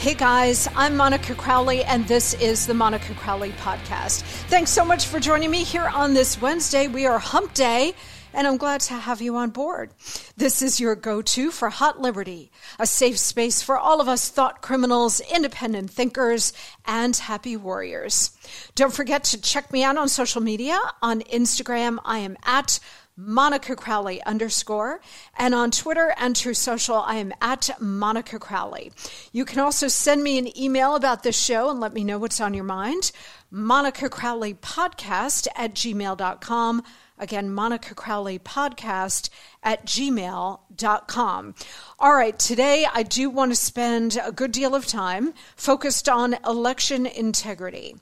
Hey guys, I'm Monica Crowley, and this is the Monica Crowley Podcast. Thanks so much for joining me here on this Wednesday. We are Hump Day, and I'm glad to have you on board. This is your go to for Hot Liberty, a safe space for all of us thought criminals, independent thinkers, and happy warriors. Don't forget to check me out on social media. On Instagram, I am at Monica Crowley underscore. And on Twitter and Truth Social, I am at Monica Crowley. You can also send me an email about this show and let me know what's on your mind. Monica Crowley podcast at gmail.com. Again, Monica Crowley podcast at gmail.com. All right, today I do want to spend a good deal of time focused on election integrity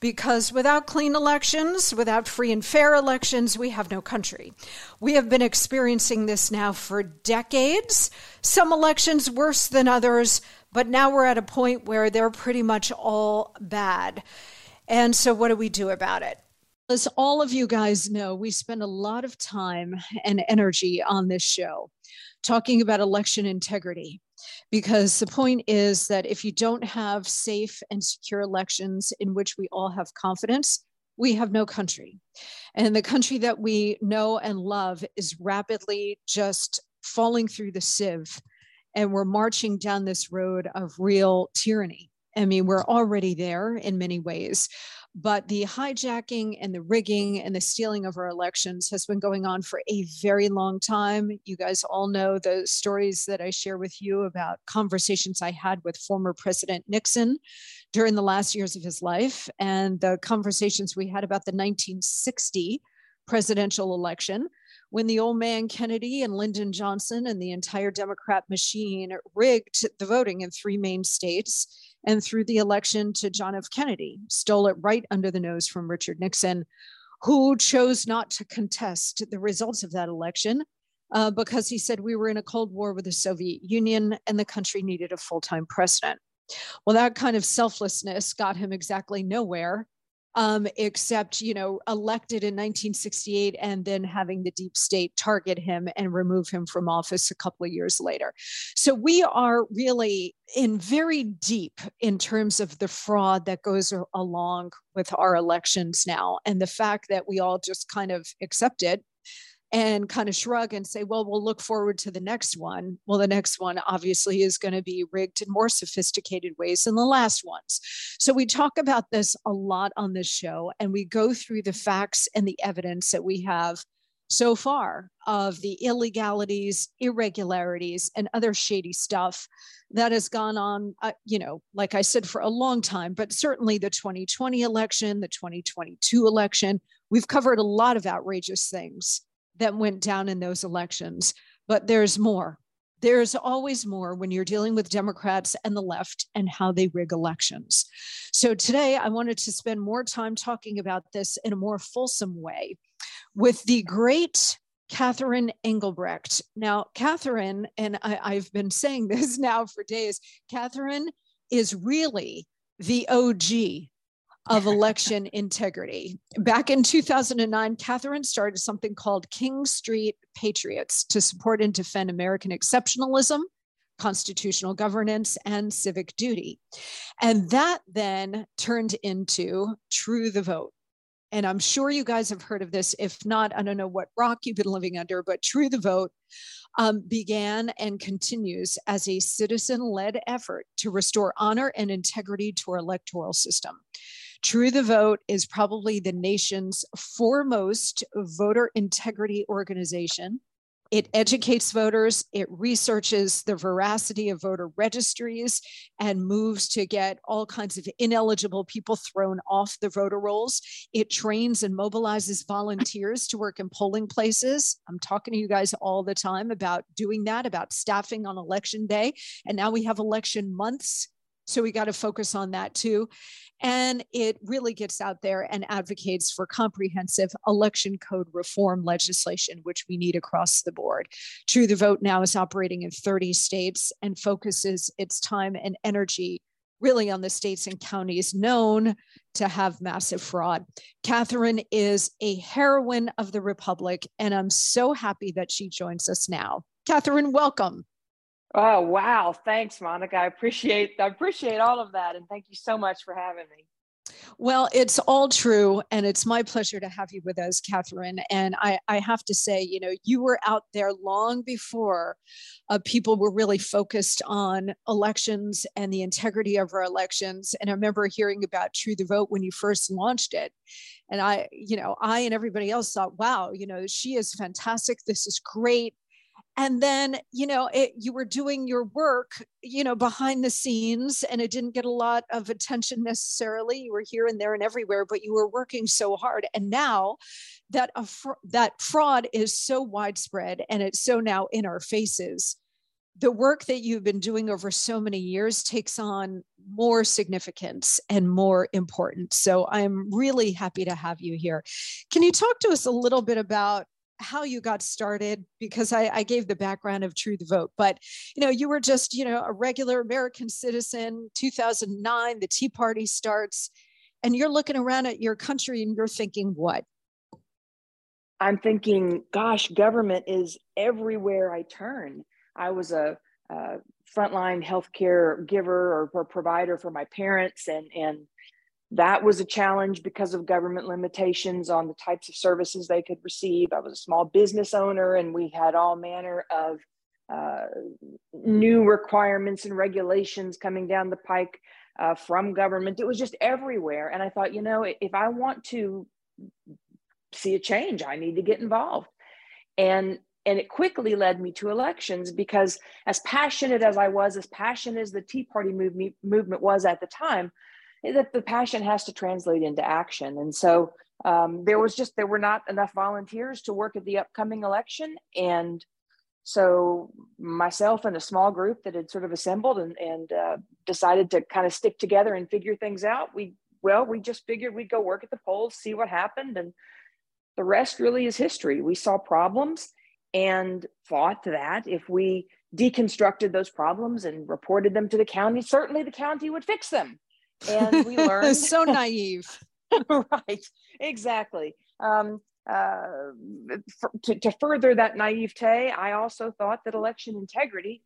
because without clean elections, without free and fair elections, we have no country. We have been experiencing this now for decades, some elections worse than others, but now we're at a point where they're pretty much all bad. And so, what do we do about it? As all of you guys know, we spend a lot of time and energy on this show talking about election integrity because the point is that if you don't have safe and secure elections in which we all have confidence, we have no country. And the country that we know and love is rapidly just falling through the sieve. And we're marching down this road of real tyranny. I mean, we're already there in many ways. But the hijacking and the rigging and the stealing of our elections has been going on for a very long time. You guys all know the stories that I share with you about conversations I had with former President Nixon during the last years of his life and the conversations we had about the 1960 presidential election when the old man Kennedy and Lyndon Johnson and the entire Democrat machine rigged the voting in three main states and threw the election to John F. Kennedy, stole it right under the nose from Richard Nixon, who chose not to contest the results of that election uh, because he said we were in a Cold War with the Soviet Union and the country needed a full time president. Well, that kind of selflessness got him exactly nowhere um, except you know elected in 1968 and then having the deep state target him and remove him from office a couple of years later. So we are really in very deep in terms of the fraud that goes along with our elections now and the fact that we all just kind of accept it and kind of shrug and say, well, we'll look forward to the next one. Well, the next one obviously is going to be rigged in more sophisticated ways than the last ones. So we talk about this a lot on this show, and we go through the facts and the evidence that we have so far of the illegalities, irregularities, and other shady stuff that has gone on, uh, you know, like I said, for a long time, but certainly the 2020 election, the 2022 election, we've covered a lot of outrageous things that went down in those elections. But there's more. There's always more when you're dealing with Democrats and the left and how they rig elections. So today I wanted to spend more time talking about this in a more fulsome way with the great Catherine Engelbrecht. Now, Catherine, and I, have been saying this now for days, Catherine is really the OG of election integrity. Back in 2009, Catherine started something called King Street Patriots to support and defend American exceptionalism, constitutional governance, and civic duty. And that then turned into True the Vote. And I'm sure you guys have heard of this. If not, I don't know what rock you've been living under, but True the Vote um, began and continues as a citizen led effort to restore honor and integrity to our electoral system. True the Vote is probably the nation's foremost voter integrity organization. It educates voters, it researches the veracity of voter registries, and moves to get all kinds of ineligible people thrown off the voter rolls. It trains and mobilizes volunteers to work in polling places. I'm talking to you guys all the time about doing that, about staffing on election day. And now we have election months so we got to focus on that too. And it really gets out there and advocates for comprehensive election code reform legislation, which we need across the board. True the Vote now is operating in 30 states and focuses its time and energy really on the states and counties known to have massive fraud. Catherine is a heroine of the Republic, and I'm so happy that she joins us now. Catherine, welcome. Oh wow! Thanks, Monica. I appreciate I appreciate all of that, and thank you so much for having me. Well, it's all true, and it's my pleasure to have you with us, Catherine. And I, I have to say, you know, you were out there long before uh, people were really focused on elections and the integrity of our elections. And I remember hearing about True the Vote when you first launched it. And I, you know, I and everybody else thought, wow, you know, she is fantastic. This is great and then you know it, you were doing your work you know behind the scenes and it didn't get a lot of attention necessarily you were here and there and everywhere but you were working so hard and now that a fr- that fraud is so widespread and it's so now in our faces the work that you've been doing over so many years takes on more significance and more importance. So I'm really happy to have you here. Can you talk to us a little bit about how you got started because I, I, gave the background of True the Vote, but you know, you were just, you know, a regular American citizen, 2009, the Tea Party starts, and you're looking around at your country and you're thinking, what? I'm thinking, gosh, government is everywhere I turn. I was a, a frontline healthcare giver or, or provider for my parents, and and that was a challenge because of government limitations on the types of services they could receive. I was a small business owner, and we had all manner of uh, new requirements and regulations coming down the pike uh, from government. It was just everywhere. And I thought, you know, if I want to see a change, I need to get involved. And and it quickly led me to elections because as passionate as I was, as passionate as the Tea Party movement movement was at the time, that the passion has to translate into action. And so um, there was just there were not enough volunteers to work at the upcoming election, and so myself and a small group that had sort of assembled and, and uh, decided to kind of stick together and figure things out. We well, we just figured we'd go work at the polls, see what happened, and the rest really is history. We saw problems and thought that if we deconstructed those problems and reported them to the county, certainly the county would fix them and we learned so naive. Right exactly. Um, uh, for, to, to further that naivete i also thought that election integrity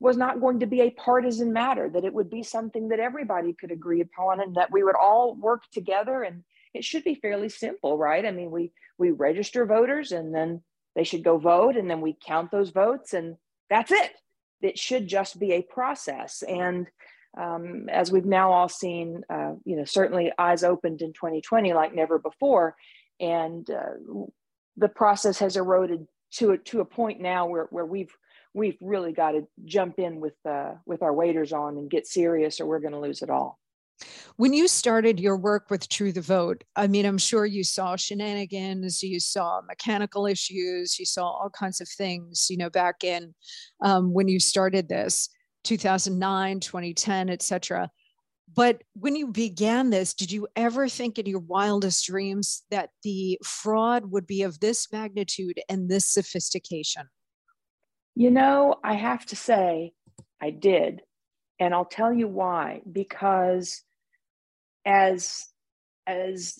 was not going to be a partisan matter that it would be something that everybody could agree upon and that we would all work together and it should be fairly simple right? I mean we we register voters and then they should go vote and then we count those votes and that's it. It should just be a process and um, as we've now all seen, uh, you know, certainly eyes opened in 2020 like never before, and uh, the process has eroded to a, to a point now where, where we've we've really got to jump in with uh, with our waders on and get serious, or we're going to lose it all. When you started your work with True the Vote, I mean, I'm sure you saw shenanigans, you saw mechanical issues, you saw all kinds of things, you know, back in um, when you started this. 2009, 2010, etc. but when you began this, did you ever think in your wildest dreams that the fraud would be of this magnitude and this sophistication? You know, I have to say, I did. And I'll tell you why. Because as as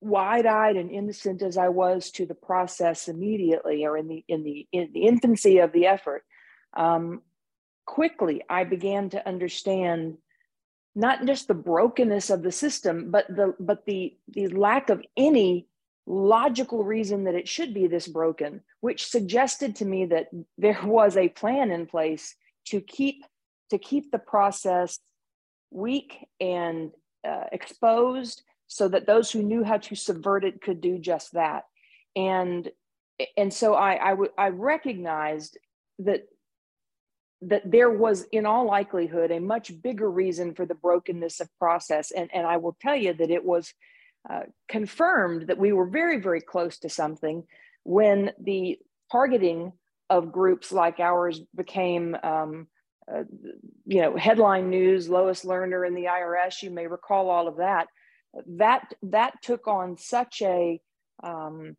wide-eyed and innocent as I was to the process immediately or in the in the in the infancy of the effort, um, quickly I began to understand not just the brokenness of the system, but the but the the lack of any logical reason that it should be this broken, which suggested to me that there was a plan in place to keep to keep the process weak and uh, exposed so that those who knew how to subvert it could do just that. And and so I, I, w- I recognized that that there was in all likelihood a much bigger reason for the brokenness of process. And and i will tell you that it was uh, confirmed that we were very very close to something when the targeting of groups like ours became um, uh, you know headline news lois lerner and the irs you may recall all of that. That that took on such a um,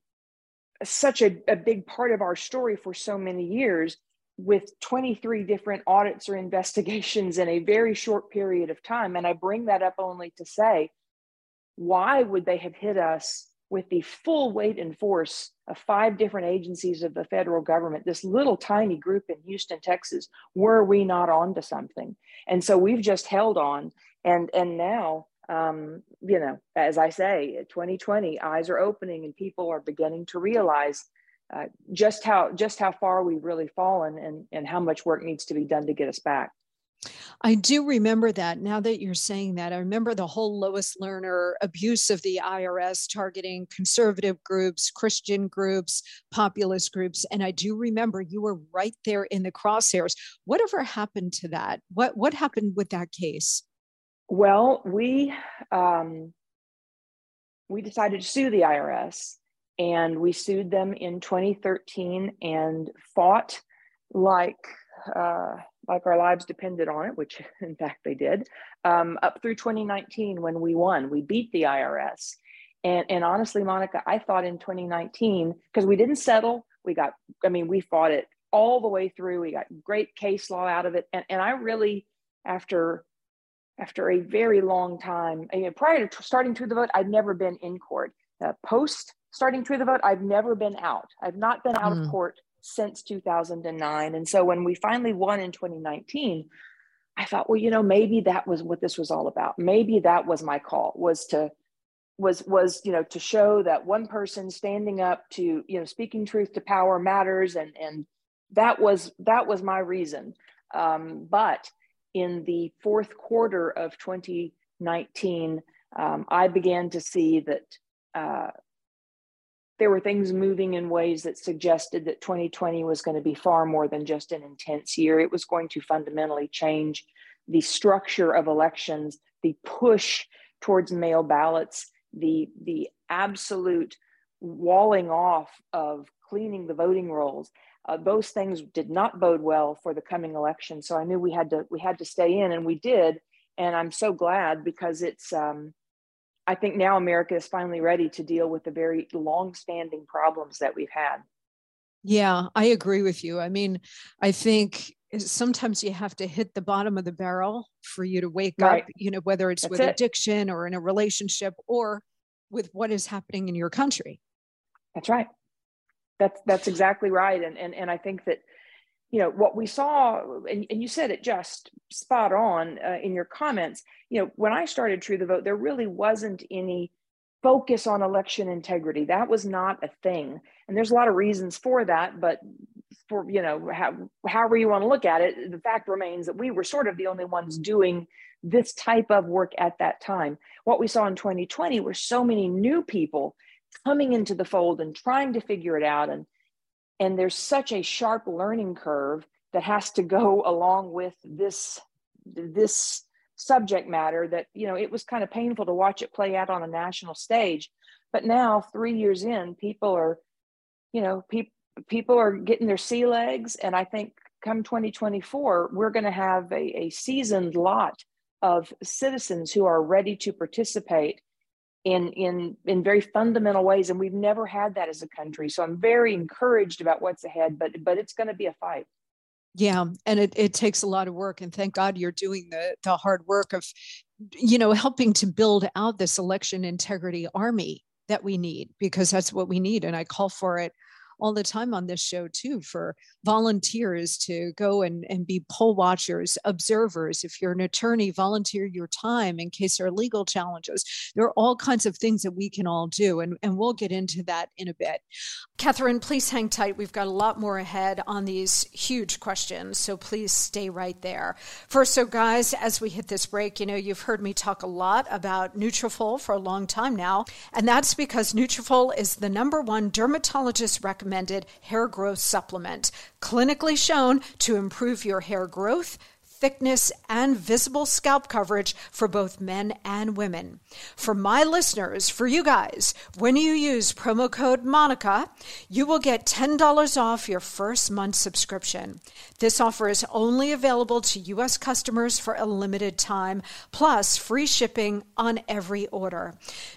such a, a big part of our story for so many years with 23 different audits or investigations in a very short period of time and i bring that up only to say why would they have hit us with the full weight and force of five different agencies of the federal government, this little tiny group in Houston, Texas, were we not onto something? And so we've just held on. And, and now, um, you know, as I say, 2020, eyes are opening and people are beginning to realize uh, just how just how far we've really fallen and, and how much work needs to be done to get us back. I do remember that now that you're saying that. I remember the whole Lois Lerner abuse of the IRS targeting conservative groups, Christian groups, populist groups. And I do remember you were right there in the crosshairs. Whatever happened to that? What, what happened with that case? Well, we, um, we decided to sue the IRS and we sued them in 2013 and fought like uh, like our lives depended on it, which in fact they did, um, up through 2019 when we won. We beat the IRS. And, and honestly, Monica, I thought in 2019, because we didn't settle, we got, I mean, we fought it all the way through. We got great case law out of it. And, and I really, after after a very long time, prior to starting True the Vote, I'd never been in court. Uh, post starting True the Vote, I've never been out. I've not been out mm. of court since 2009. And so when we finally won in 2019, I thought, well, you know, maybe that was what this was all about. Maybe that was my call was to was was you know to show that one person standing up to you know speaking truth to power matters and and that was that was my reason um, but in the fourth quarter of 2019 um, i began to see that uh, there were things moving in ways that suggested that 2020 was going to be far more than just an intense year. It was going to fundamentally change the structure of elections, the push towards mail ballots, the, the absolute walling off of cleaning the voting rolls. Uh, those things did not bode well for the coming election. So I knew we had to we had to stay in, and we did. And I'm so glad because it's um, I think now America is finally ready to deal with the very long-standing problems that we've had. Yeah, I agree with you. I mean, I think sometimes you have to hit the bottom of the barrel for you to wake right. up, you know, whether it's That's with it. addiction or in a relationship or with what is happening in your country. That's right. That's that's exactly right. And and and I think that you know what we saw and, and you said it just spot on uh, in your comments. You know when i started true the vote there really wasn't any focus on election integrity. That was not a thing. And there's a lot of reasons for that but for you know how, however you want to look at it the fact remains that we were sort of the only ones doing this type of work at that time. What we saw in 2020 were so many new people coming into the fold and trying to figure it out and and there's such a sharp learning curve that has to go along with this this subject matter that you know it was kind of painful to watch it play out on a national stage. But now 3 years in people are you know people people are getting their sea legs. And i think come 2024 we're going to have a, a seasoned lot of citizens who are ready to participate in in in very fundamental ways and we've never had that as a country. So i'm very encouraged about what's ahead but but it's going to be a fight. Yeah and it, it takes a lot of work and thank god you're doing the the hard work of you know helping to build out this election integrity army that we need because that's what we need and i call for it all the time on this show too for volunteers to go and, and be poll watchers, observers. If you're an attorney, volunteer your time in case there are legal challenges. There are all kinds of things that we can all do, and, and we'll get into that in a bit. Catherine, please hang tight. We've got a lot more ahead on these huge questions, so please stay right there. First, so guys, as we hit this break, you know, you've heard me talk a lot about Nutrafol for a long time now, and that's because Nutrafol is the number one dermatologist recommended recommended hair growth supplement, clinically shown to improve your hair growth, thickness, and visible scalp coverage for both men and women. For my listeners, for you guys, when you use promo code MONICA, you will get $10 off your first month subscription. This offer is only available to U.S. customers for a limited time, plus free shipping on every order.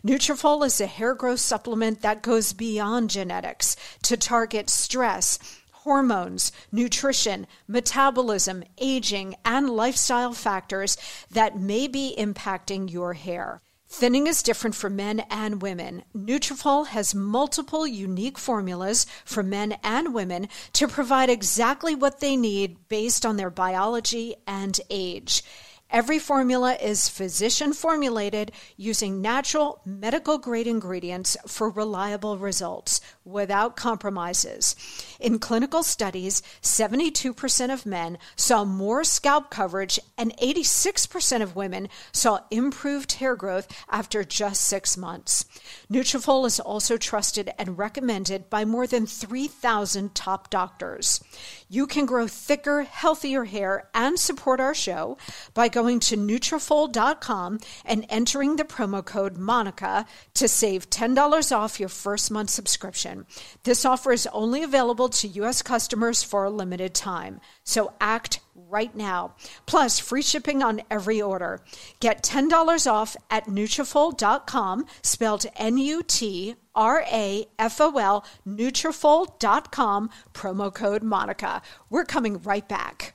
Nutrafol is a hair growth supplement that goes beyond genetics to target stress hormones, nutrition, metabolism, aging, and lifestyle factors that may be impacting your hair. Thinning is different for men and women. Nutrafol has multiple unique formulas for men and women to provide exactly what they need based on their biology and age. Every formula is physician formulated using natural medical grade ingredients for reliable results without compromises. In clinical studies, 72% of men saw more scalp coverage and 86% of women saw improved hair growth after just 6 months. Nutrafol is also trusted and recommended by more than 3,000 top doctors. You can grow thicker, healthier hair and support our show by going to Nutrafol.com and entering the promo code MONICA to save $10 off your first month subscription. This offer is only available to U.S. customers for a limited time, so act right now. Plus, free shipping on every order. Get $10 off at Nutrafol.com, spelled N-U-T R-A-F-O-L, Nutrafol.com, promo code MONICA. We're coming right back.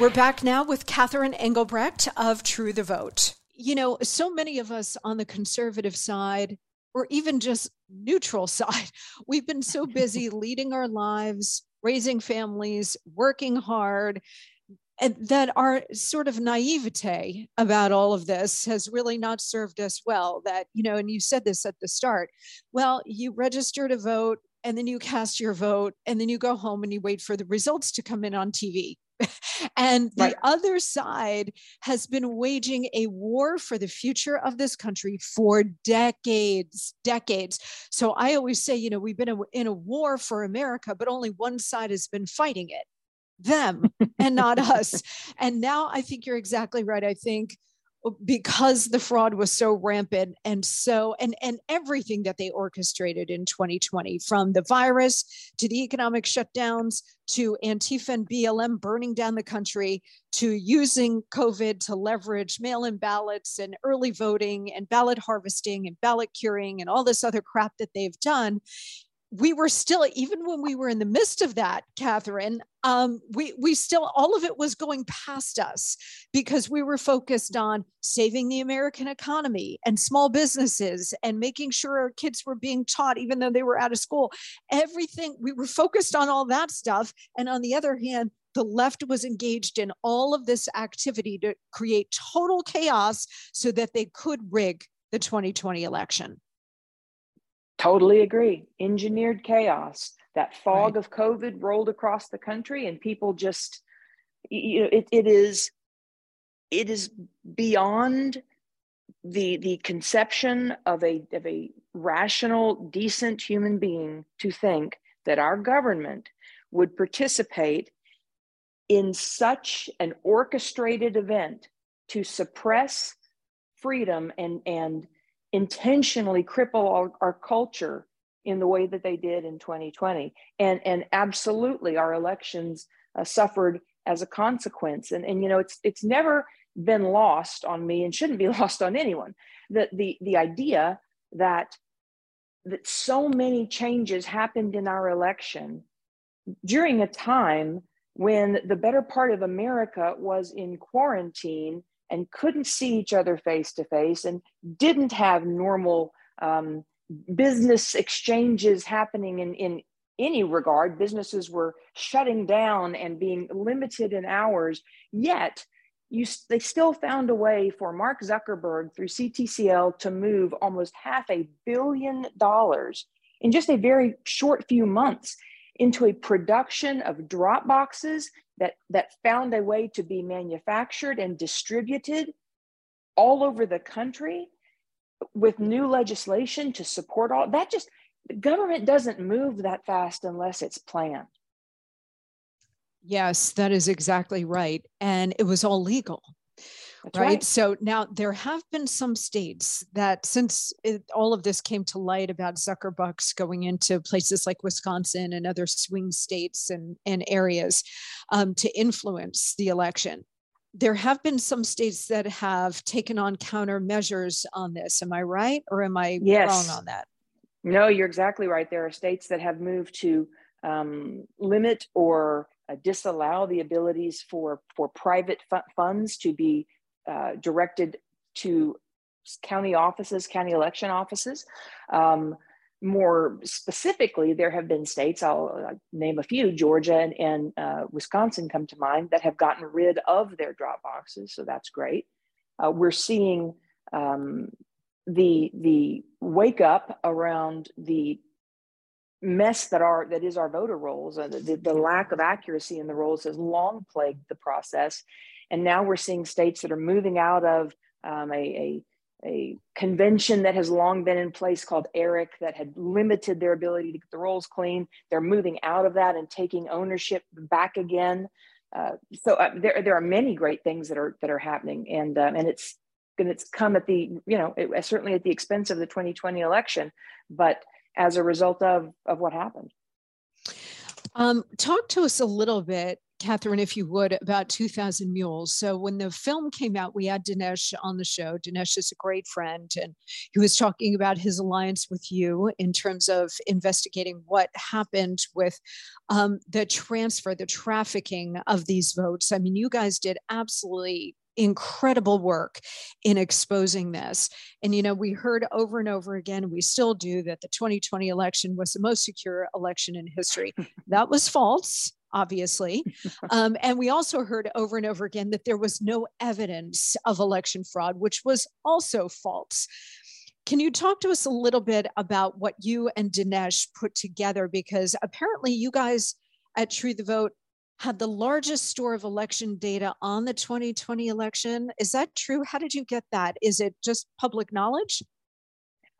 We're back now with Catherine Engelbrecht of True the Vote. You know, so many of us on the conservative side, or even just neutral side, we've been so busy leading our lives, raising families, working hard, and that our sort of naivete about all of this has really not served us well. That, you know, and you said this at the start well, you register to vote and then you cast your vote and then you go home and you wait for the results to come in on TV and the other side has been waging a war for the future of this country for decades, decades. So I always say, you know, we've been in a war for America, but only one side has been fighting it them and not us. And now I think you're exactly right. I think because the fraud was so rampant and so and and everything that they orchestrated in 2020 from the virus to the economic shutdowns to antifa and blm burning down the country to using covid to leverage mail-in ballots and early voting and ballot harvesting and ballot curing and all this other crap that they've done we were still even when we were in the midst of that catherine um, we we still all of it was going past us because we were focused on saving the american economy and small businesses and making sure our kids were being taught even though they were out of school. Everything we were focused on all that stuff. And on the other hand the left was engaged in all of this activity to create total chaos so that they could rig the 2020 election Totally agree. Engineered chaos. That fog right. of COVID rolled across the country, and people just, you know, it, it is, it is beyond the the conception of a of a rational, decent human being to think that our government would participate in such an orchestrated event to suppress freedom and and intentionally cripple our, our culture in the way that they did in 2020 and and absolutely our elections uh, suffered as a consequence. And and you know it's it's never been lost on me and shouldn't be lost on anyone. That the the idea that that so many changes happened in our election during a time when the better part of America was in quarantine and couldn't see each other face to face and didn't have normal um, business exchanges happening in, in any regard. Businesses were shutting down and being limited in hours, yet you, they still found a way for Mark Zuckerberg through CTCL to move almost half a billion dollars in just a very short few months into a production of drop boxes that, that found a way to be manufactured and distributed all over the country with new legislation to support all that just the government doesn't move that fast unless it's planned. Yes that is exactly right. And it was all legal right? right? So now there have been some states that, since it, all of this came to light about Zuckerbucks going into places like Wisconsin and other swing states and, and areas um, to influence the election, there have been some states that have taken on countermeasures on this. Am I right? Or am I yes. wrong on that? No, you're exactly right. There are states that have moved to um, limit or uh, disallow the abilities for for private funds to be uh, directed to county offices, county election offices. Um, more specifically, there have been states, I'll uh, name a few, Georgia and, and uh, Wisconsin come to mind, that have gotten rid of their drop boxes. So that's great. Uh, we're seeing um, the, the wake up around the mess that are that is our voter rolls and the, the lack of accuracy in the rolls has long plagued the process and now we're seeing states that are moving out of um, a, a, a, convention that has long been in place called ERIC that had limited their ability to get the rolls clean. They're moving out of that and taking ownership back again. Uh, so uh, there, there are many great things that are that are happening, and um, and it's and it's come at the you know it, certainly at the expense of the 2020 election, but as a result of of what happened. Um, talk to us a little bit Catherine, if you would, about 2000 Mules. So when the film came out, we had Dinesh on the show. Dinesh is a great friend, and he was talking about his alliance with you in terms of investigating what happened with um, the transfer, the trafficking of these votes. I mean, you guys did absolutely incredible work in exposing this. And, you know, we heard over and over again, we still do, that the 2020 election was the most secure election in history. that was false obviously. Um, and we also heard over and over again that there was no evidence of election fraud, which was also false. Can you talk to us a little bit about what you and Dinesh put together? Because apparently, you guys at True the Vote had the largest store of election data on the 2020 election. Is that true? How did you get that? Is it just public knowledge?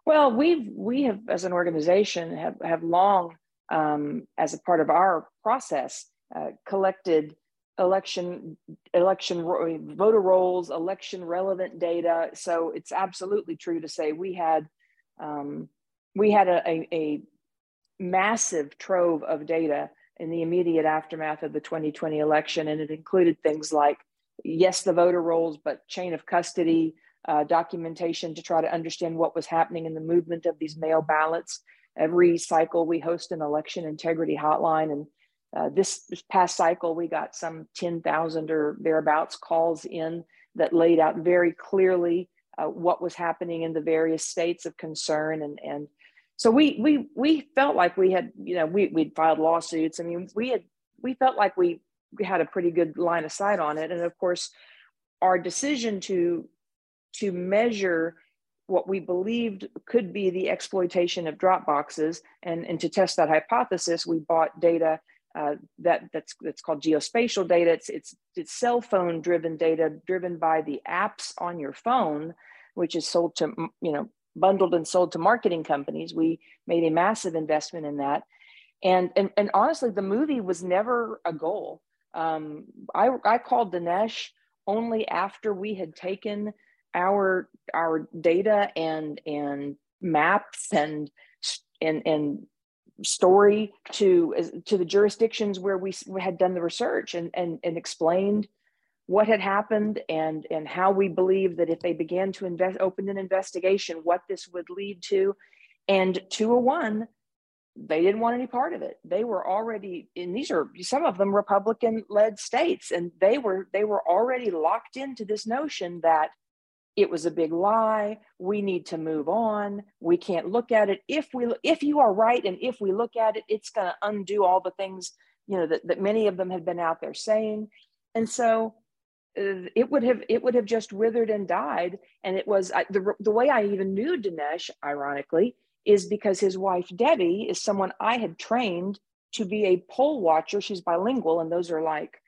Well, we've we have as an organization have have long, um, as a part of our process, uh, collected election election voter rolls, election relevant data. So it's absolutely true to say we had um, we had a, a, a massive trove of data in the immediate aftermath of the 2020 election, and it included things like yes, the voter rolls, but chain of custody, uh, documentation to try to understand what was happening in the movement of these mail ballots. Every cycle, we host an election integrity hotline. And uh, this, past cycle, we got some 10,000 or thereabouts calls in that laid out very clearly uh, what was happening in the various states of concern. And, and so we, we, we felt like we had, you know, we, we'd filed lawsuits. I mean, we had, we felt like we had a pretty good line of sight on it. And of course, our decision to to measure what we believed could be the exploitation of drop boxes. And, and to test that hypothesis, we bought data uh, that that's that's called geospatial data. It's it's it's cell phone driven data driven by the apps on your phone, which is sold to you know bundled and sold to marketing companies. We made a massive investment in that, and and and honestly, the movie was never a goal. Um, I I called Dinesh only after we had taken our our data and and maps and and and story to to the jurisdictions where we had done the research and and, and explained what had happened and and how we believe that if they began to invest open an investigation what this would lead to. And 201 they didn't want any part of it. They were already and these are some of them republican led states and they were they were already locked into this notion that it was a big lie. We need to move on. We can't look at it. If we if you are right and if we look at it it's going to undo all the things you know that, that many of them had been out there saying. And so uh, it would have it would have just withered and died. And it was I, the, the way i even knew dinesh ironically is because his wife debbie is someone i had trained to be a poll watcher. She's bilingual and those are like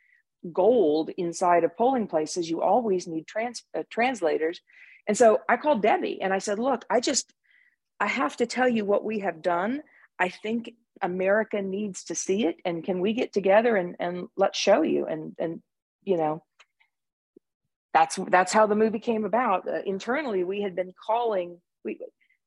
gold inside of polling places, you always need trans, uh, translators. And so I called Debbie and I said, look, I just, I have to tell you what we have done. I think America needs to see it. And can we get together and, and let's show you? And, and, you know, that's, that's how the movie came about. Uh, internally, we had been calling, we,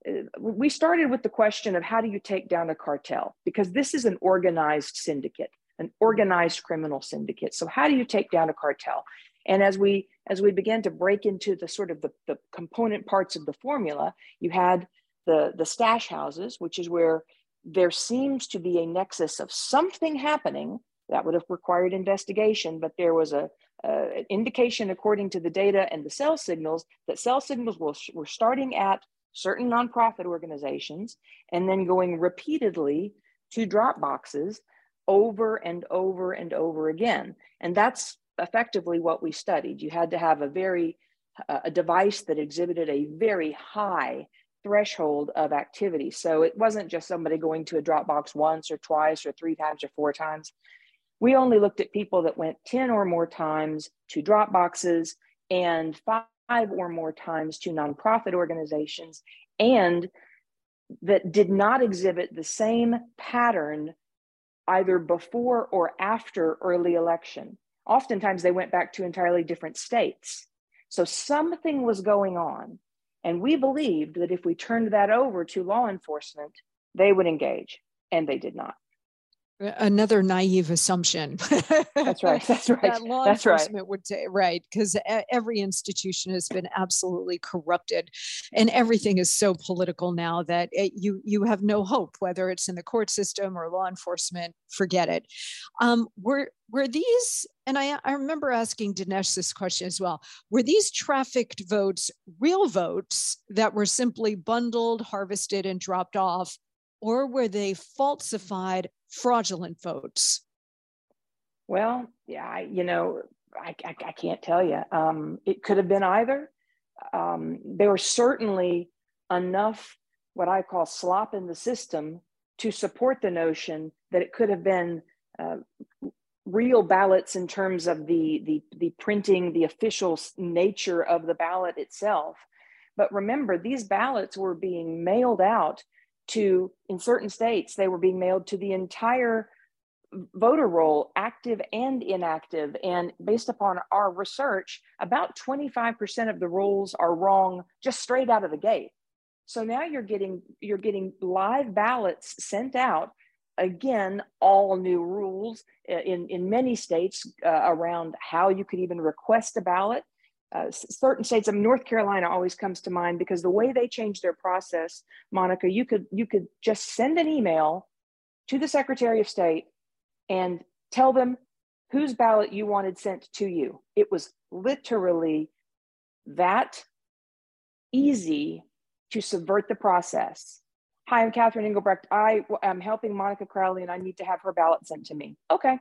uh, we started with the question of how do you take down a cartel? Because this is an organized syndicate an organized criminal syndicate. So how do you take down a cartel? And as we as we began to break into the sort of the, the component parts of the formula, you had the the stash houses, which is where there seems to be a nexus of something happening that would have required investigation, but there was a, an indication according to the data and the cell signals that cell signals were, were starting at certain nonprofit organizations and then going repeatedly to drop boxes over and over and over again. And that's effectively what we studied. You had to have a very, uh, a device that exhibited a very high threshold of activity. So it wasn't just somebody going to a Dropbox once or twice or three times or four times. We only looked at people that went 10 or more times to Dropboxes and five or more times to nonprofit organizations and that did not exhibit the same pattern either before or after early election. Oftentimes they went back to entirely different states. So something was going on. And we believed that if we turned that over to law enforcement, they would engage, and they did not another naive assumption. That's right. That's right. that law That's enforcement right. would say, right, because every institution has been absolutely corrupted, and everything is so political now that it, you you have no hope, whether it's in the court system or law enforcement. Forget it. Um, were were these? And I I remember asking Dinesh this question as well. Were these trafficked votes real votes that were simply bundled, harvested, and dropped off? Or were they falsified fraudulent votes? Well, yeah, I, you know, I, I, I, can't tell you. Um, it could have been either. Um, there were certainly enough what I call slop in the system to support the notion that it could have been uh, real ballots in terms of the, the, the printing, the official nature of the ballot itself. But remember, these ballots were being mailed out to, in certain states, they were being mailed to the entire voter roll, active and inactive. And based upon our research, about 25% of the rolls are wrong just straight out of the gate. So now you're getting you're getting live ballots sent out again all new rules uh, in in many states uh, around how you could even request a ballot uh, certain states of north carolina always comes to mind because the way they changed their process monica you could you could just send an email to the secretary of state and tell them whose ballot you wanted sent to you it was literally that easy to subvert the process Hi, I'm Catherine Engelbrecht. I am helping Monica Crowley and I need to have her ballot sent to me. Okay.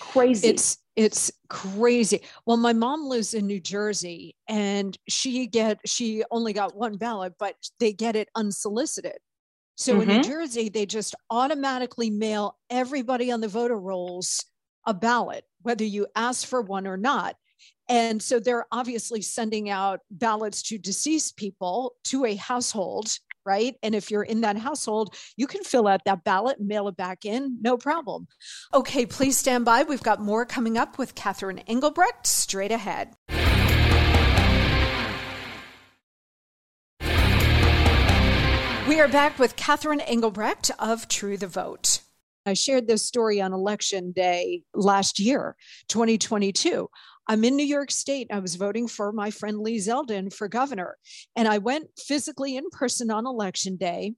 Crazy. It's it's crazy. Well, my mom lives in New Jersey and she get she only got one ballot, but they get it unsolicited. So mm-hmm. in New mm-hmm. Jersey, they just automatically mail everybody on the voter rolls a ballot, whether you ask for one or not. And so they're obviously sending out ballots to deceased people to a household, right? And if you're in that household, you can fill out that ballot mail it back in, no problem. Okay, please stand by. We've got more coming up with Catherine Engelbrecht straight ahead. We are back with Catherine Engelbrecht of True the Vote. I shared this story on election day last year, 2022. I'm in New York State. I was voting for my friend Lee Zeldin for governor. And I went physically in person on election day.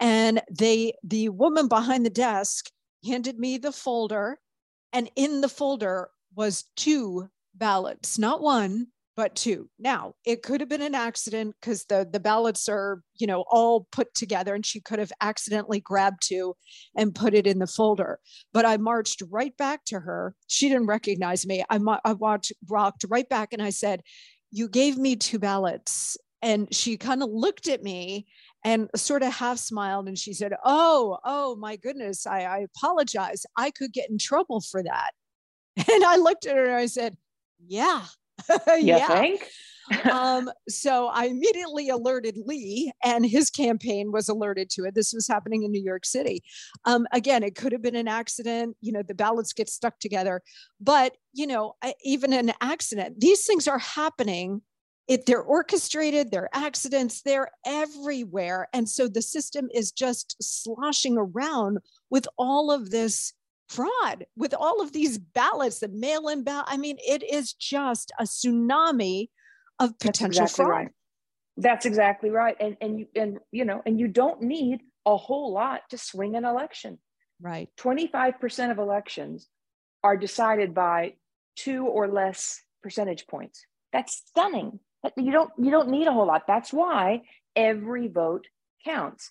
And they the woman behind the desk handed me the folder. And in the folder was two ballots, not one, but two. Now, it could have been an accident because the, the ballots are, you know, all put together and she could have accidentally grabbed two and put it in the folder. But I marched right back to her. She didn't recognize me. I, I walked, walked right back and I said, You gave me two ballots. And she kind of looked at me and sort of half smiled and she said, Oh, oh my goodness, I, I apologize. I could get in trouble for that. And I looked at her and I said, Yeah, yeah. um, so I immediately alerted Lee, and his campaign was alerted to it. This was happening in New York City. Um, again, it could have been an accident. You know, the ballots get stuck together, but you know, even an accident, these things are happening. If they're orchestrated, they're accidents, they're everywhere, and so the system is just sloshing around with all of this fraud with all of these ballots, the mail in ballot. I mean, it is just a tsunami of potential That's exactly fraud. Right. That's exactly right. And and you and you know, and you don't need a whole lot to swing an election. Right. 25% of elections are decided by two or less percentage points. That's stunning. You don't you don't need a whole lot. That's why every vote counts.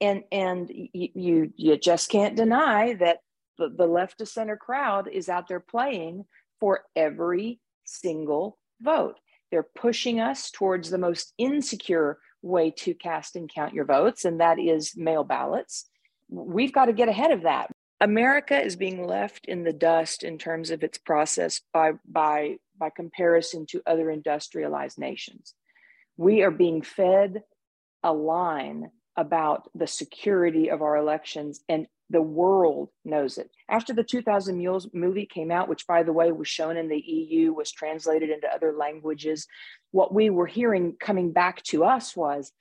And and you you just can't deny that the, the left to center crowd is out there playing for every single vote. They're pushing us towards the most insecure way to cast and count your votes, and that is mail ballots. We've got to get ahead of that. America is being left in the dust in terms of its process by, by, by comparison to other industrialized nations. We are being fed a line about the security of our elections, and the world knows it. After the 2000 Mules movie came out, which by the way was shown in the EU, was translated into other languages, what we were hearing coming back to us was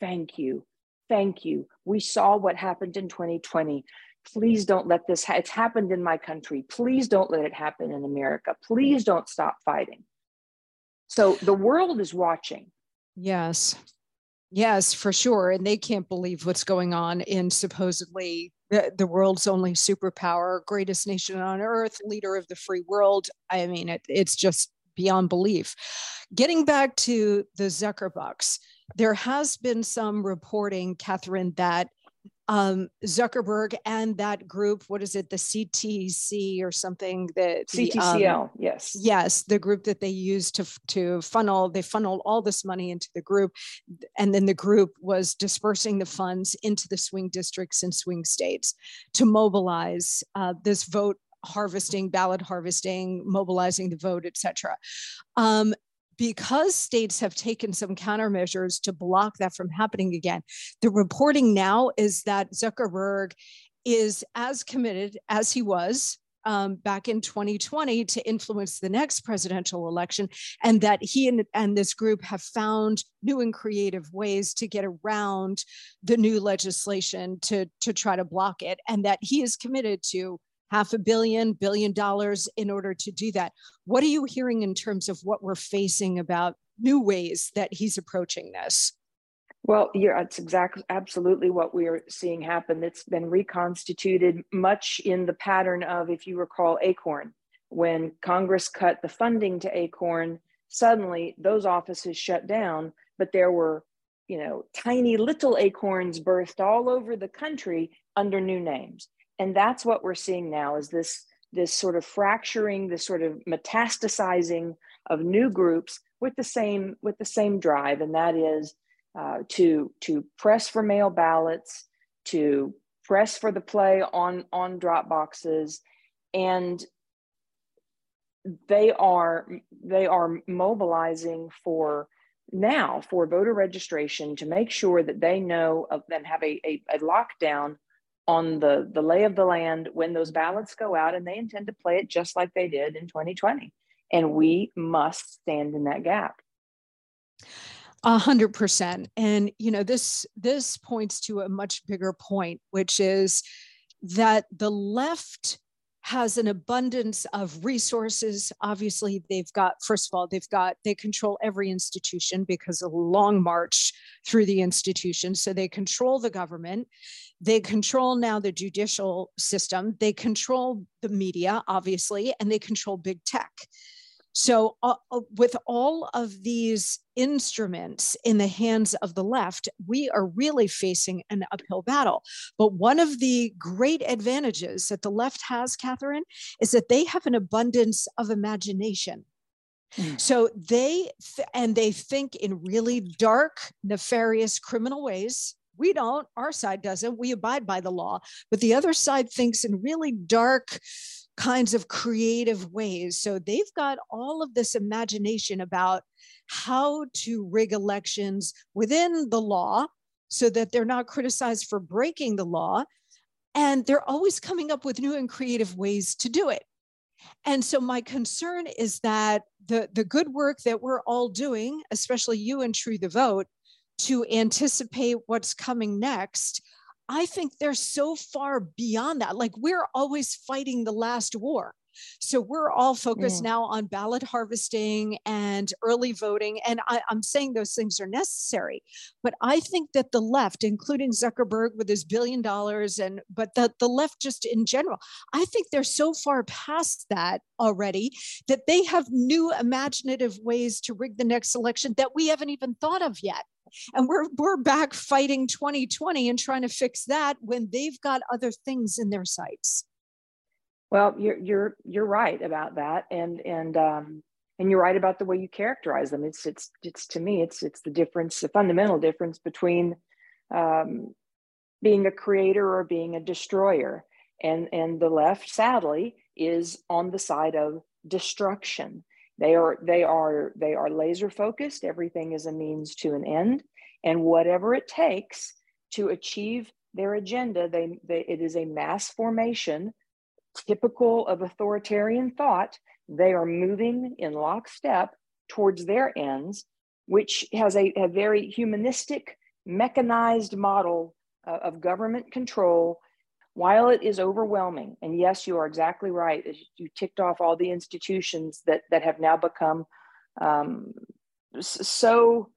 thank you, thank you. We saw what happened in 2020. Please don't let this, ha- it's happened in my country. Please don't let it happen in America. Please don't stop fighting. So the world is watching. Yes. Yes, for sure. And they can't believe what's going on in supposedly the, the world's only superpower, greatest nation on earth, leader of the free world. I mean, it, it's just beyond belief. Getting back to the Zuckerbucks, there has been some reporting, Catherine, that um, Zuckerberg and that group, what is it, the CTC or something that CTCL, um, yes, yes, the group that they use to to funnel, they funneled all this money into the group, and then the group was dispersing the funds into the swing districts and swing states to mobilize uh, this vote harvesting, ballot harvesting, mobilizing the vote, etc. Um, because states have taken some countermeasures to block that from happening again, the reporting now is that Zuckerberg is as committed as he was um, back in 2020 to influence the next presidential election, and that he and, and this group have found new and creative ways to get around the new legislation to, to try to block it, and that he is committed to half a billion, billion dollars in order to do that. What are you hearing in terms of what we're facing about new ways that he's approaching this? Well, yeah, it's exactly absolutely what we're seeing happen. It's been reconstituted much in the pattern of, if you recall, Acorn. When Congress cut the funding to Acorn, suddenly those offices shut down, but there were, you know, tiny little acorns birthed all over the country under new names and that's what we're seeing now is this this sort of fracturing this sort of metastasizing of new groups with the same with the same drive. And that is uh, to to press for mail ballots to press for the play on on drop boxes. And they are they are mobilizing for now for voter registration to make sure that they know of them have a, a, a lockdown on the, the lay of the land when those ballots go out, and they intend to play it just like they did in 2020. And we must stand in that gap. A hundred percent. And you know, this this points to a much bigger point, which is that the left has an abundance of resources. Obviously, they've got, first of all, they've got, they control every institution because of a long march through the institution. So they control the government. They control now the judicial system. They control the media, obviously, and they control big tech. So, uh, uh, with all of these instruments in the hands of the left, we are really facing an uphill battle. But one of the great advantages that the left has, Catherine, is that they have an abundance of imagination. Mm. So they th- and they think in really dark, nefarious criminal ways. We don't, our side doesn't. We abide by the law. But the other side thinks in really dark, kinds of creative ways. So they've got all of this imagination about how to rig elections within the law so that they're not criticized for breaking the law. And they're always coming up with new and creative ways to do it. And so my concern is that the, the good work that we're all doing, especially you and True the Vote, to anticipate what's coming next, I think they're so far beyond that. Like we're always fighting the last war. So we're all focused now on ballot harvesting and early voting. And I, am saying those things are necessary. But I think that the left, including Zuckerberg with his billion dollars, and but the, the left just in general, I think they're so far past that already that they have new imaginative ways to rig the next election that we haven't even thought of yet and we're we're back fighting 2020 and trying to fix that when they've got other things in their sights. Well you're you're you're right about that. And and um and you're right about the way you characterize them. It's it's it's to me it's it's the difference the fundamental difference between um being a creator or being a destroyer. And and the left sadly is on the side of destruction they are they are they are laser focused. Everything is a means to an end, and whatever it takes to achieve their agenda, they, they it is a mass formation typical of authoritarian thought. They are moving in lockstep towards their ends, which has a, a very humanistic, mechanized model uh, of government control while it is overwhelming, and yes, you are exactly right, you ticked off all the institutions that that have now become um, so.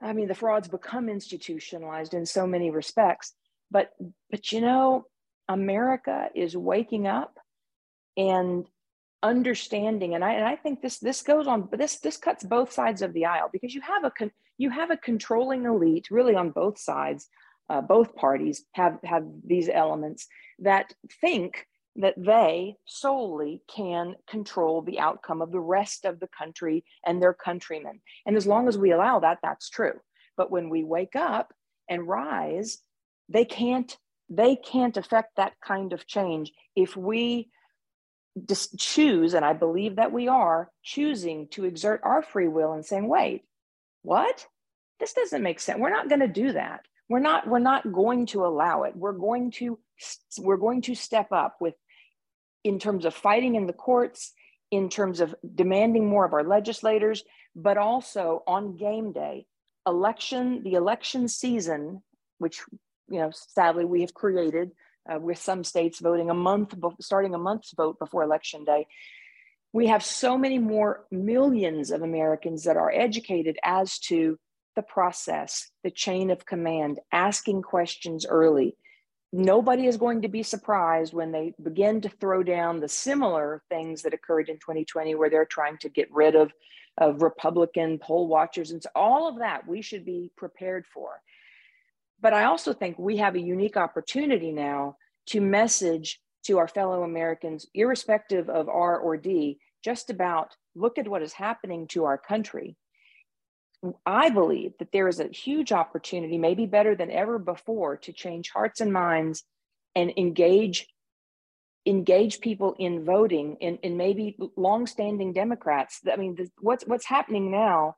I mean, the fraud's become institutionalized in so many respects, but but you know, America is waking up and understanding, and I and I think this this goes on, but this this cuts both sides of the aisle because you have a con, you have a controlling elite really on both sides uh, both parties have have these elements that think that they solely can control the outcome of the rest of the country and their countrymen. And as long as we allow that, that's true. But when we wake up and rise, they can't they can't affect that kind of change if we just choose, and I believe that we are choosing to exert our free will and saying, wait, what? This doesn't make sense. We're not going to do that. We're not, we're not going to allow it. We're going to, we're going to step up with in terms of fighting in the courts, in terms of demanding more of our legislators, but also on game day, election, the election season, which you know sadly we have created uh, with some states voting a month starting a month's vote before election day we have so many more millions of americans that are educated as to the process the chain of command asking questions early. Nobody is going to be surprised when they begin to throw down the similar things that occurred in 2020 where they're trying to get rid of, of republican poll watchers. And so all of that we should be prepared for. But i also think we have a unique opportunity now to message to our fellow americans irrespective of r or d just about look at what is happening to our country I believe that there is a huge opportunity, maybe better than ever before, to change hearts and minds and engage engage people in voting and, and maybe longstanding Democrats. I mean, the, what's what's happening now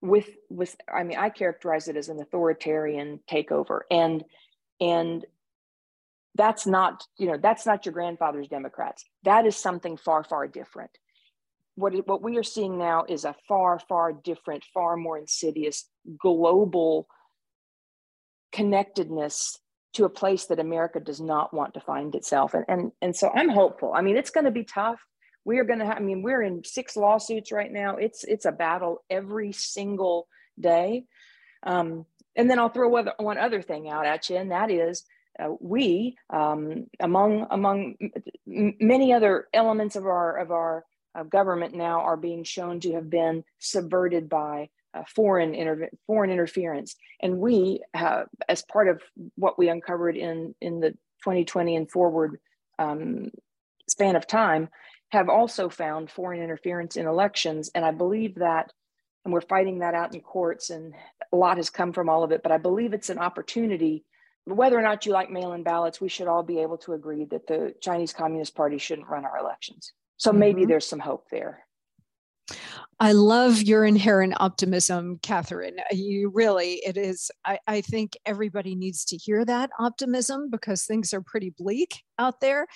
with with I mean, I characterize it as an authoritarian takeover, and and that's not you know that's not your grandfather's Democrats. That is something far far different what, what we are seeing now is a far, far different, far more insidious global connectedness to a place that America does not want to find itself. And, and, and so I'm hopeful. I mean, it's going to be tough. We are going to have, I mean, we're in six lawsuits right now. It's, it's a battle every single day. Um, and then I'll throw one other thing out at you, and that is uh, we, um, among among many other elements of our of our of government now are being shown to have been subverted by uh, foreign inter- foreign interference. And we, have, as part of what we uncovered in in the 2020 and forward um, span of time, have also found foreign interference in elections. And I believe that, and we're fighting that out in courts, and a lot has come from all of it. But I believe it's an opportunity. Whether or not you like mail-in ballots, we should all be able to agree that the Chinese Communist Party shouldn't run our elections. So maybe mm-hmm. there's some hope there. I love your inherent optimism, Catherine. You really, it is. I, I, think everybody needs to hear that optimism because things are pretty bleak out there.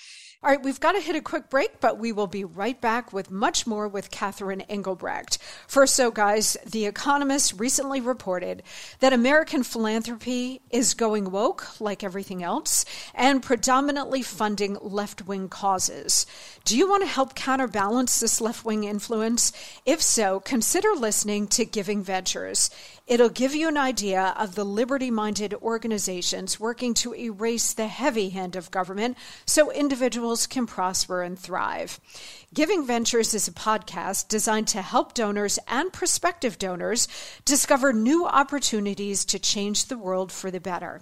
All right, we've got to hit a quick break, but we will be right back with much more with Catherine Engelbrecht. First, so guys, The Economist recently reported that American philanthropy is going woke, like everything else, and predominantly funding left wing causes. Do you want to help counterbalance this left wing influence? If so, consider listening to Giving Ventures. It'll give you an idea of the liberty minded organizations working to erase the heavy hand of government so individuals can prosper and thrive. Giving Ventures is a podcast designed to help donors and prospective donors discover new opportunities to change the world for the better.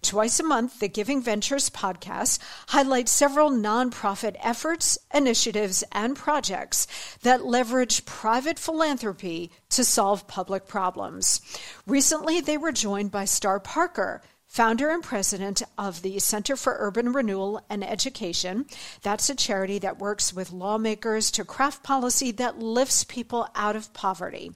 Twice a month, the Giving Ventures podcast highlights several nonprofit efforts, initiatives, and projects that leverage private philanthropy to solve public problems. Recently, they were joined by Star Parker founder and president of the Center for Urban Renewal and Education. That's a charity that works with lawmakers to craft policy that lifts people out of poverty.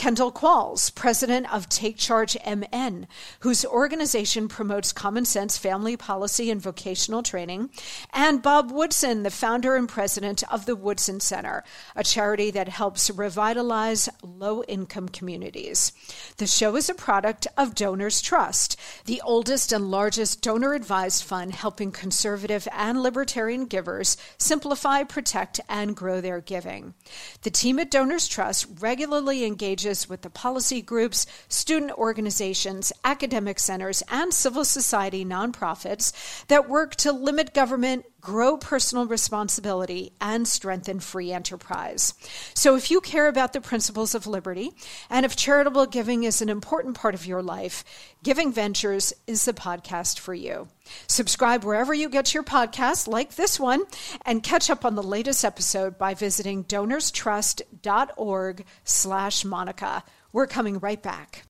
Kendall Qualls, president of Take Charge MN, whose organization promotes common sense family policy and vocational training, and Bob Woodson, the founder and president of the Woodson Center, a charity that helps revitalize low income communities. The show is a product of Donors Trust, the oldest and largest donor advised fund helping conservative and libertarian givers simplify, protect, and grow their giving. The team at Donors Trust regularly engages with the policy groups, student organizations, academic centers, and civil society nonprofits that work to limit government, grow personal responsibility, and strengthen free enterprise. So, if you care about the principles of liberty and if charitable giving is an important part of your life, Giving Ventures is the podcast for you. Subscribe wherever you get your podcasts, like this one, and catch up on the latest episode by visiting donorstrust.org slash Monica. We're coming right back.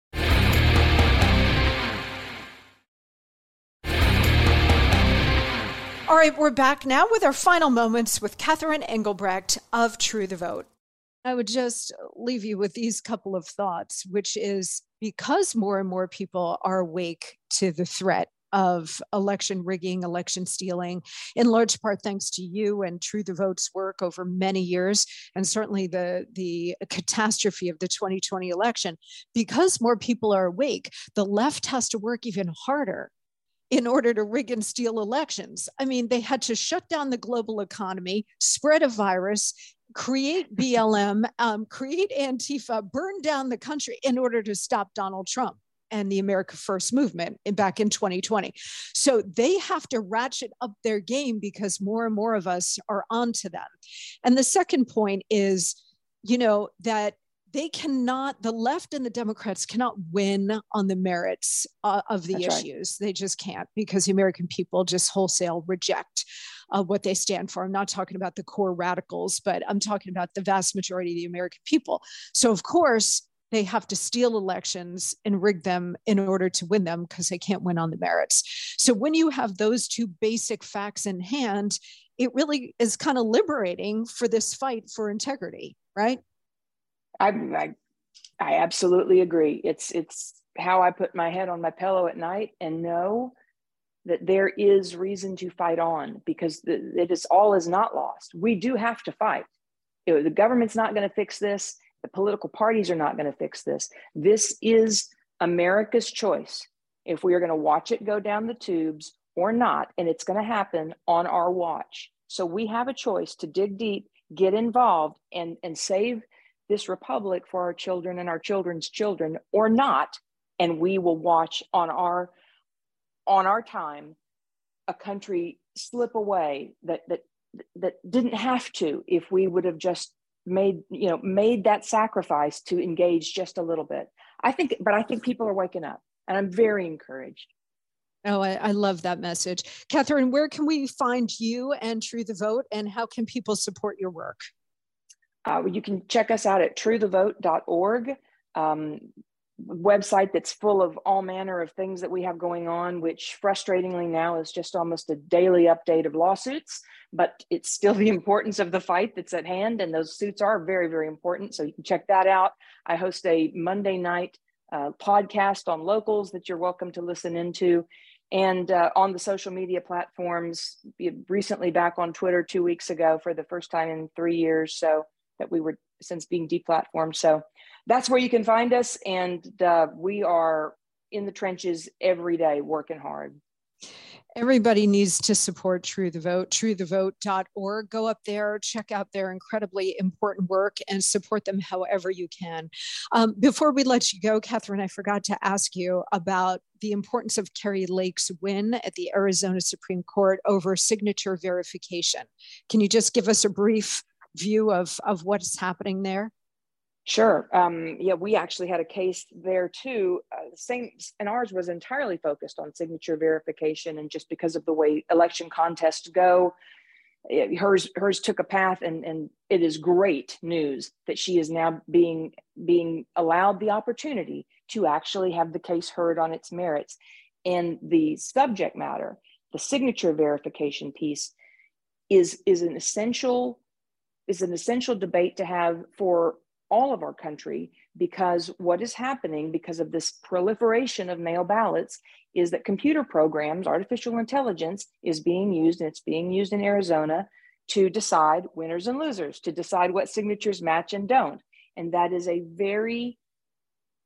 All right, we're back now with our final moments with Catherine Engelbrecht of True the Vote. I would just leave you with these couple of thoughts, which is because more and more people are awake to the threat of election rigging, election stealing, in large part thanks to you and True the Vote's work over many years, and certainly the, the catastrophe of the 2020 election. Because more people are awake, the left has to work even harder in order to rig and steal elections. I mean, they had to shut down the global economy, spread a virus, create BLM, um, create Antifa, burn down the country in order to stop Donald Trump and the America First movement in, back in 2020. So they have to ratchet up their game because more and more of us are onto them. And the second point is, you know, that they cannot the left and the democrats cannot win on the merits uh, of the That's issues. Right. they just can't because the american people just wholesale reject uh, what they stand for. I'm not talking about the core radicals but i'm talking about the vast majority of the american people. So of course they have to steal elections and rig them in order to win them because they can't win on the merits. So when you have those two basic facts in hand it really is kind of liberating for this fight for integrity right I, I, I absolutely agree. It's it's how I put my head on my pillow at night and know that there is reason to fight on because the, it is all is not lost. We do have to fight. You know, the government's not going to fix this. The political parties are not going to fix this. This is America's choice. If we are going to watch it go down the tubes or not, and it's going to happen on our watch. So we have a choice to dig deep, get involved, and and save this republic for our children and our children's children or not and we will watch on our on our time a country slip away that that that didn't have to if we would have just made you know made that sacrifice to engage just a little bit i think but i think people are waking up and i'm very encouraged Oh, I, I, love that message. Catherine, where can we find you and True the Vote, and how can people support your work? Uh, you can check us out at truethevote.org, um, website that's full of all manner of things that we have going on, which frustratingly now is just almost a daily update of lawsuits, but it's still the importance of the fight that's at hand. And those suits are very, very important. So you can check that out. I host a Monday night uh, podcast on locals that you're welcome to listen into. And uh, on the social media platforms, recently back on Twitter two weeks ago for the first time in three years. So that we were since being deplatformed. So that's where you can find us. And uh, we are in the trenches every day working hard. Everybody needs to support True the Vote, truethevote.org. Go up there, check out their incredibly important work, and support them however you can. Um, before we let you go, Catherine, I forgot to ask you about the importance of Kari Lake's win at the Arizona Supreme Court over signature verification. Can you just give us a brief view of of what's happening there? Sure. Um, yeah, we actually had a case there too. Uh, same, and ours was entirely focused on signature verification, and just because of the way election contests go, it, hers hers took a path, and and it is great news that she is now being being allowed the opportunity to actually have the case heard on its merits, and the subject matter, the signature verification piece, is is an essential is an essential debate to have for all of our country because what is happening because of this proliferation of mail ballots is that computer programs, artificial intelligence is being used, and it's being used in Arizona to decide winners and losers, to decide what signatures match and don't. And that is a very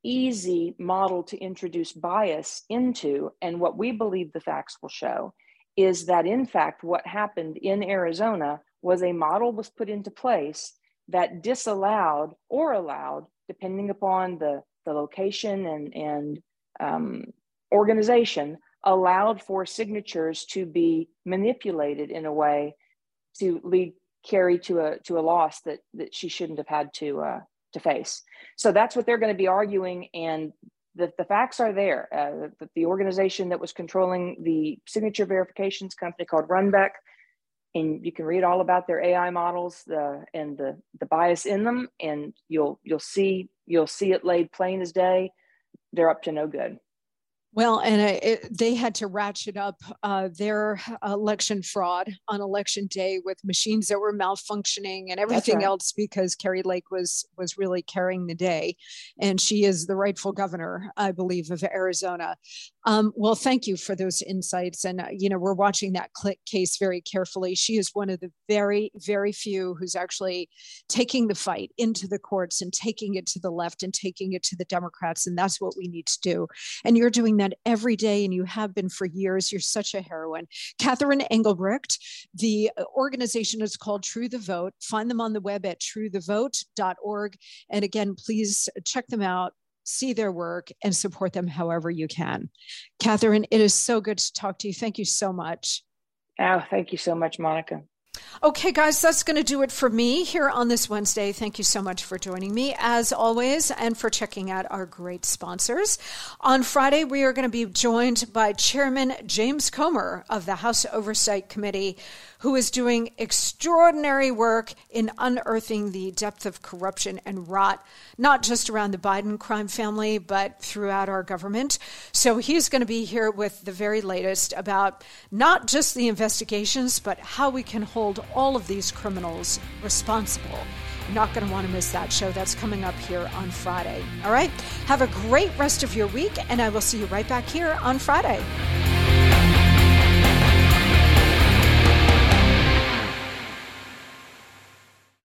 easy model to introduce bias into. And what we believe the facts will show is that, in fact, what happened in Arizona was a model was put into place that disallowed or allowed, depending upon the, the location and, and um, organization, allowed for signatures to be manipulated in a way to lead Kari to a to a loss that that she shouldn't have had to uh, to face. So that's what they're going to be arguing, and the, the facts are there. Uh, the, the organization that was controlling the signature verifications company called Runbeck, and you can read all about their AI models the, and the the bias in them, and you'll you'll see you'll see it laid plain as day. They're up to no good. Well, and it, they had to ratchet up uh, their election fraud on election day with machines that were malfunctioning and everything right. else because Kari Lake was was really carrying the day, and she is the rightful governor, I believe, of Arizona. Um, well, thank you for those insights, and uh, you know we're watching that case very carefully. She is one of the very very few who's actually taking the fight into the courts and taking it to the left and taking it to the Democrats, and that's what we need to do. And you're doing that every day, and you have been for years. You're such a heroine. Catherine Engelbrecht, the uh, organization is called True the Vote. Find them on the web at truethevote.org. And again, please check them out see their work and support them however you can. Catherine, it is so good to talk to you. Thank you so much. Oh, thank you so much, Monica. Okay, guys, that's going to do it for me here on this Wednesday. Thank you so much for joining me, as always, and for checking out our great sponsors. On Friday, we are going to be joined by Chairman James Comer of the House Oversight Committee who is doing extraordinary work in unearthing the depth of corruption and rot, not just around the Biden crime family, but throughout our government. So he's going to be here with the very latest about not just the investigations, but how we can hold all of these criminals responsible. You're not going to want to miss that show. That's coming up here on Friday. All right. Have a great rest of your week, and I will see you right back here on Friday.